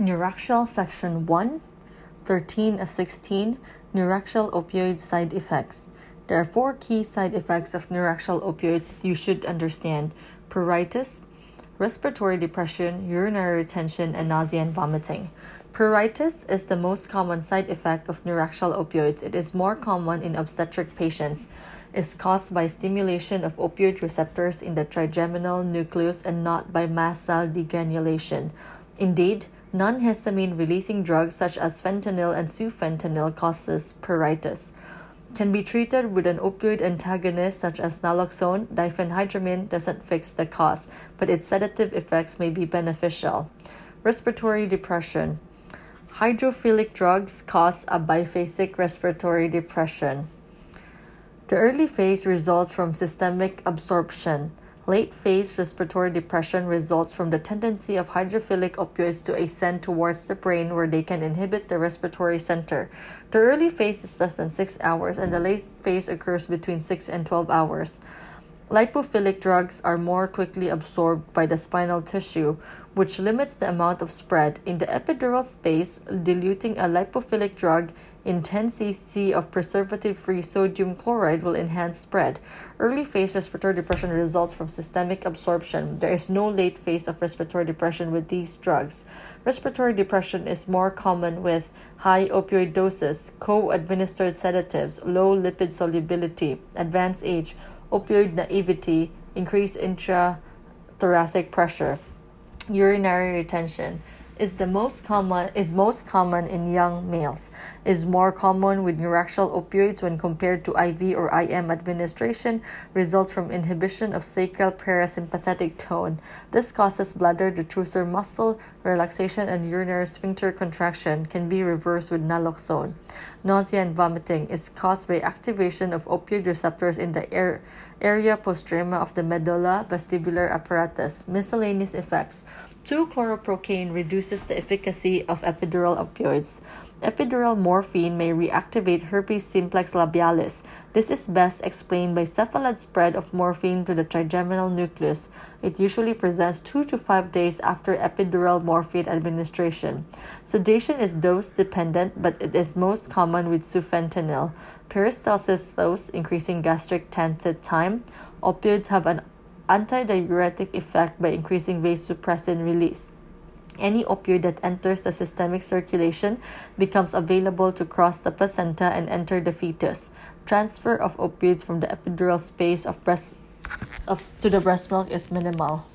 Neuraxial Section 1, 13 of 16 Neuraxial Opioid Side Effects. There are four key side effects of neuraxial opioids you should understand pruritus, respiratory depression, urinary retention, and nausea and vomiting. Pruritus is the most common side effect of neuraxial opioids. It is more common in obstetric patients. It's caused by stimulation of opioid receptors in the trigeminal nucleus and not by mast cell degranulation. Indeed, non-histamine releasing drugs such as fentanyl and sufentanil causes pruritus can be treated with an opioid antagonist such as naloxone, diphenhydramine doesn't fix the cause, but its sedative effects may be beneficial. Respiratory depression. Hydrophilic drugs cause a biphasic respiratory depression. The early phase results from systemic absorption. Late phase respiratory depression results from the tendency of hydrophilic opioids to ascend towards the brain where they can inhibit the respiratory center. The early phase is less than 6 hours and the late phase occurs between 6 and 12 hours. Lipophilic drugs are more quickly absorbed by the spinal tissue, which limits the amount of spread in the epidural space. Diluting a lipophilic drug in 10 cc of preservative free sodium chloride will enhance spread. Early phase respiratory depression results from systemic absorption. There is no late phase of respiratory depression with these drugs. Respiratory depression is more common with high opioid doses, co administered sedatives, low lipid solubility, advanced age opioid naivety, increased intrathoracic pressure, urinary retention is the most common is most common in young males. Is more common with neuraxial opioids when compared to IV or IM administration results from inhibition of sacral parasympathetic tone. This causes bladder detrusor muscle relaxation and urinary sphincter contraction can be reversed with naloxone. Nausea and vomiting is caused by activation of opioid receptors in the air, area postrema of the medulla vestibular apparatus. Miscellaneous effects. 2-chloroprocaine reduces the efficacy of epidural opioids. Epidural morphine may reactivate herpes simplex labialis. This is best explained by cephalad spread of morphine to the trigeminal nucleus. It usually presents 2 to 5 days after epidural morphine administration. Sedation is dose dependent, but it is most common with sufentanil. Peristalsis slows, increasing gastric transit time. Opioids have an antidiuretic effect by increasing vasopressin release. Any opioid that enters the systemic circulation becomes available to cross the placenta and enter the fetus. Transfer of opioids from the epidural space of breast of, to the breast milk is minimal.